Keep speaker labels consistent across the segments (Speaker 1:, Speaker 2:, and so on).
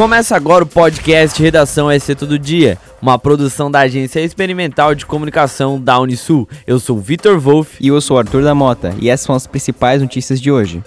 Speaker 1: Começa agora o podcast Redação SC Todo Dia, uma produção da Agência Experimental de Comunicação da Unisul. Eu sou Vitor Wolff
Speaker 2: e eu sou Arthur da Mota, e essas são as principais notícias de hoje.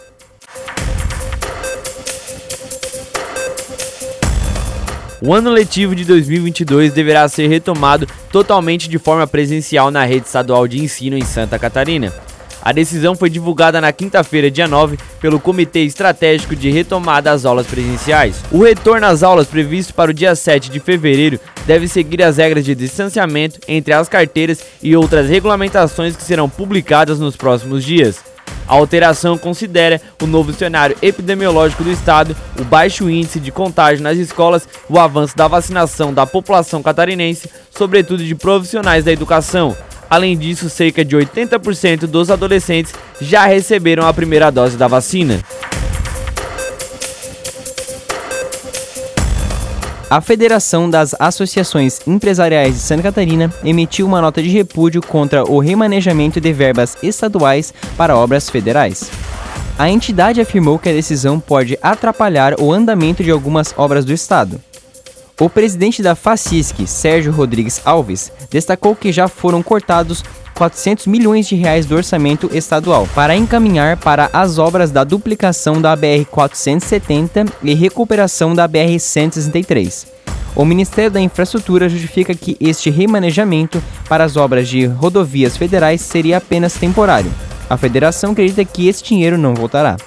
Speaker 1: O ano letivo de 2022 deverá ser retomado totalmente de forma presencial na rede estadual de ensino em Santa Catarina. A decisão foi divulgada na quinta-feira, dia 9, pelo Comitê Estratégico de Retomada às Aulas Presenciais. O retorno às aulas previsto para o dia 7 de fevereiro deve seguir as regras de distanciamento entre as carteiras e outras regulamentações que serão publicadas nos próximos dias. A alteração considera o novo cenário epidemiológico do estado, o baixo índice de contágio nas escolas, o avanço da vacinação da população catarinense, sobretudo de profissionais da educação, Além disso, cerca de 80% dos adolescentes já receberam a primeira dose da vacina.
Speaker 2: A Federação das Associações Empresariais de Santa Catarina emitiu uma nota de repúdio contra o remanejamento de verbas estaduais para obras federais. A entidade afirmou que a decisão pode atrapalhar o andamento de algumas obras do Estado. O presidente da FACISC, Sérgio Rodrigues Alves, destacou que já foram cortados 400 milhões de reais do orçamento estadual para encaminhar para as obras da duplicação da BR-470 e recuperação da BR-163. O Ministério da Infraestrutura justifica que este remanejamento para as obras de rodovias federais seria apenas temporário. A federação acredita que esse dinheiro não voltará.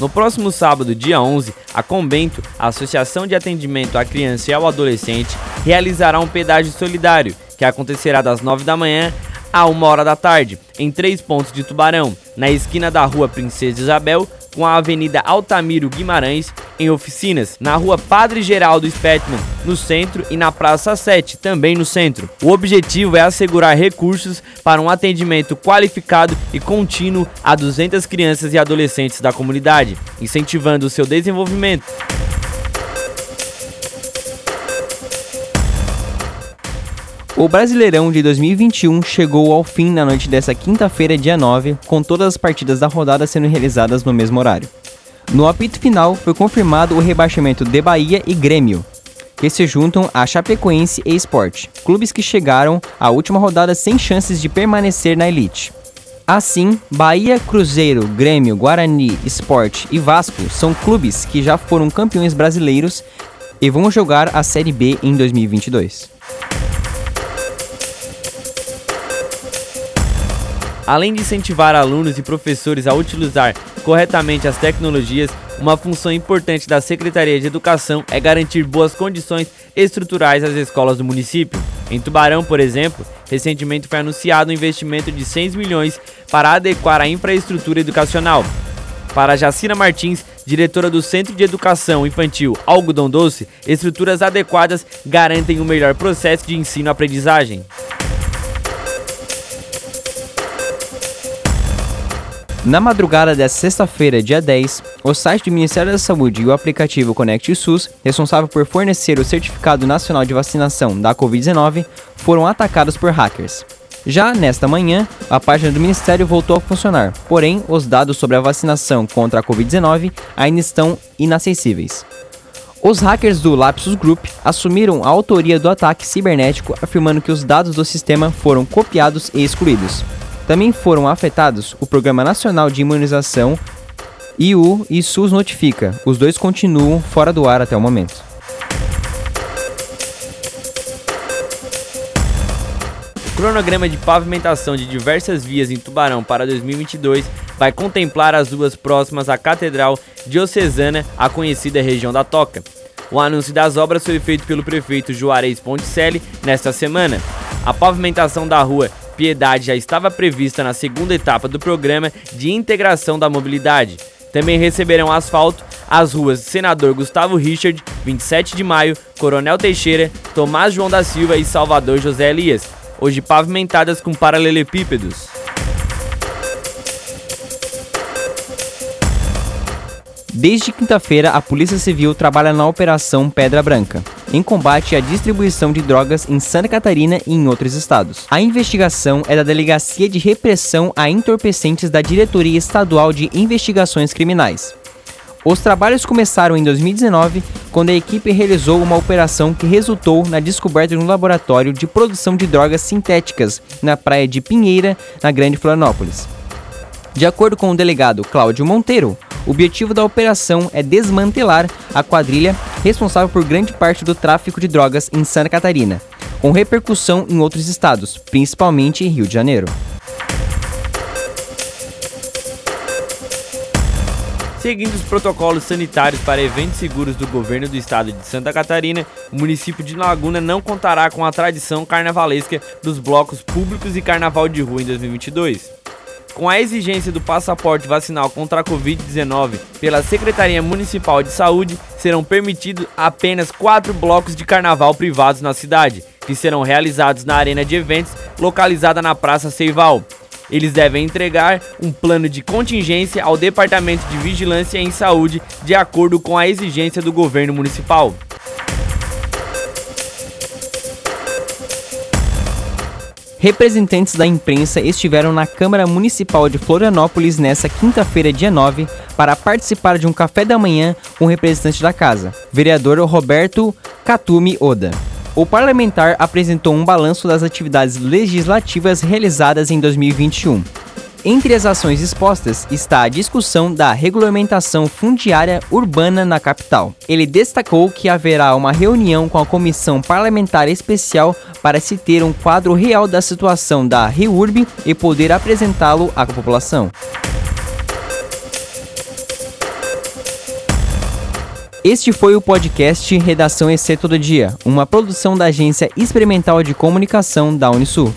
Speaker 1: No próximo sábado, dia 11, a Conbento, a Associação de Atendimento à Criança e ao Adolescente, realizará um pedágio solidário, que acontecerá das 9 da manhã a 1 hora da tarde, em três pontos de Tubarão, na esquina da Rua Princesa Isabel, com a Avenida Altamiro Guimarães em oficinas na rua Padre Geraldo Spettman, no centro, e na Praça 7, também no centro. O objetivo é assegurar recursos para um atendimento qualificado e contínuo a 200 crianças e adolescentes da comunidade, incentivando o seu desenvolvimento.
Speaker 2: O Brasileirão de 2021 chegou ao fim na noite dessa quinta-feira, dia 9, com todas as partidas da rodada sendo realizadas no mesmo horário. No apito final, foi confirmado o rebaixamento de Bahia e Grêmio, que se juntam a Chapecoense e Sport, clubes que chegaram à última rodada sem chances de permanecer na elite. Assim, Bahia, Cruzeiro, Grêmio, Guarani, Sport e Vasco são clubes que já foram campeões brasileiros e vão jogar a Série B em 2022.
Speaker 1: Além de incentivar alunos e professores a utilizar corretamente as tecnologias, uma função importante da Secretaria de Educação é garantir boas condições estruturais às escolas do município. Em Tubarão, por exemplo, recentemente foi anunciado um investimento de 6 milhões para adequar a infraestrutura educacional. Para Jacina Martins, diretora do Centro de Educação Infantil Algodão Doce, estruturas adequadas garantem o um melhor processo de ensino-aprendizagem.
Speaker 2: Na madrugada desta sexta-feira, dia 10, o site do Ministério da Saúde e o aplicativo Conect SUS, responsável por fornecer o Certificado Nacional de Vacinação da Covid-19, foram atacados por hackers. Já nesta manhã, a página do Ministério voltou a funcionar, porém, os dados sobre a vacinação contra a Covid-19 ainda estão inacessíveis. Os hackers do Lapsus Group assumiram a autoria do ataque cibernético, afirmando que os dados do sistema foram copiados e excluídos. Também foram afetados o Programa Nacional de Imunização e o ISUS Notifica. Os dois continuam fora do ar até o momento.
Speaker 1: O cronograma de pavimentação de diversas vias em Tubarão para 2022 vai contemplar as ruas próximas à Catedral Diocesana, a conhecida região da Toca. O anúncio das obras foi feito pelo prefeito Juarez Ponticelli nesta semana. A pavimentação da rua Piedade já estava prevista na segunda etapa do programa de integração da mobilidade. Também receberão asfalto as ruas Senador Gustavo Richard, 27 de Maio, Coronel Teixeira, Tomás João da Silva e Salvador José Elias, hoje pavimentadas com paralelepípedos.
Speaker 2: Desde quinta-feira, a Polícia Civil trabalha na Operação Pedra Branca, em combate à distribuição de drogas em Santa Catarina e em outros estados. A investigação é da Delegacia de Repressão a Entorpecentes da Diretoria Estadual de Investigações Criminais. Os trabalhos começaram em 2019, quando a equipe realizou uma operação que resultou na descoberta de um laboratório de produção de drogas sintéticas na praia de Pinheira, na Grande Florianópolis. De acordo com o delegado Cláudio Monteiro, o objetivo da operação é desmantelar a quadrilha responsável por grande parte do tráfico de drogas em Santa Catarina, com repercussão em outros estados, principalmente em Rio de Janeiro.
Speaker 1: Seguindo os protocolos sanitários para eventos seguros do governo do estado de Santa Catarina, o município de Laguna não contará com a tradição carnavalesca dos blocos públicos e carnaval de rua em 2022. Com a exigência do passaporte vacinal contra a Covid-19 pela Secretaria Municipal de Saúde, serão permitidos apenas quatro blocos de carnaval privados na cidade, que serão realizados na arena de eventos localizada na Praça Seival. Eles devem entregar um plano de contingência ao Departamento de Vigilância em Saúde de acordo com a exigência do governo municipal.
Speaker 2: Representantes da imprensa estiveram na Câmara Municipal de Florianópolis nesta quinta-feira, dia 9, para participar de um café da manhã com o representante da casa, vereador Roberto Katumi Oda. O parlamentar apresentou um balanço das atividades legislativas realizadas em 2021. Entre as ações expostas está a discussão da regulamentação fundiária urbana na capital. Ele destacou que haverá uma reunião com a Comissão Parlamentar Especial para se ter um quadro real da situação da REURB e poder apresentá-lo à população. Este foi o podcast Redação EC Todo Dia, uma produção da Agência Experimental de Comunicação da Unisul.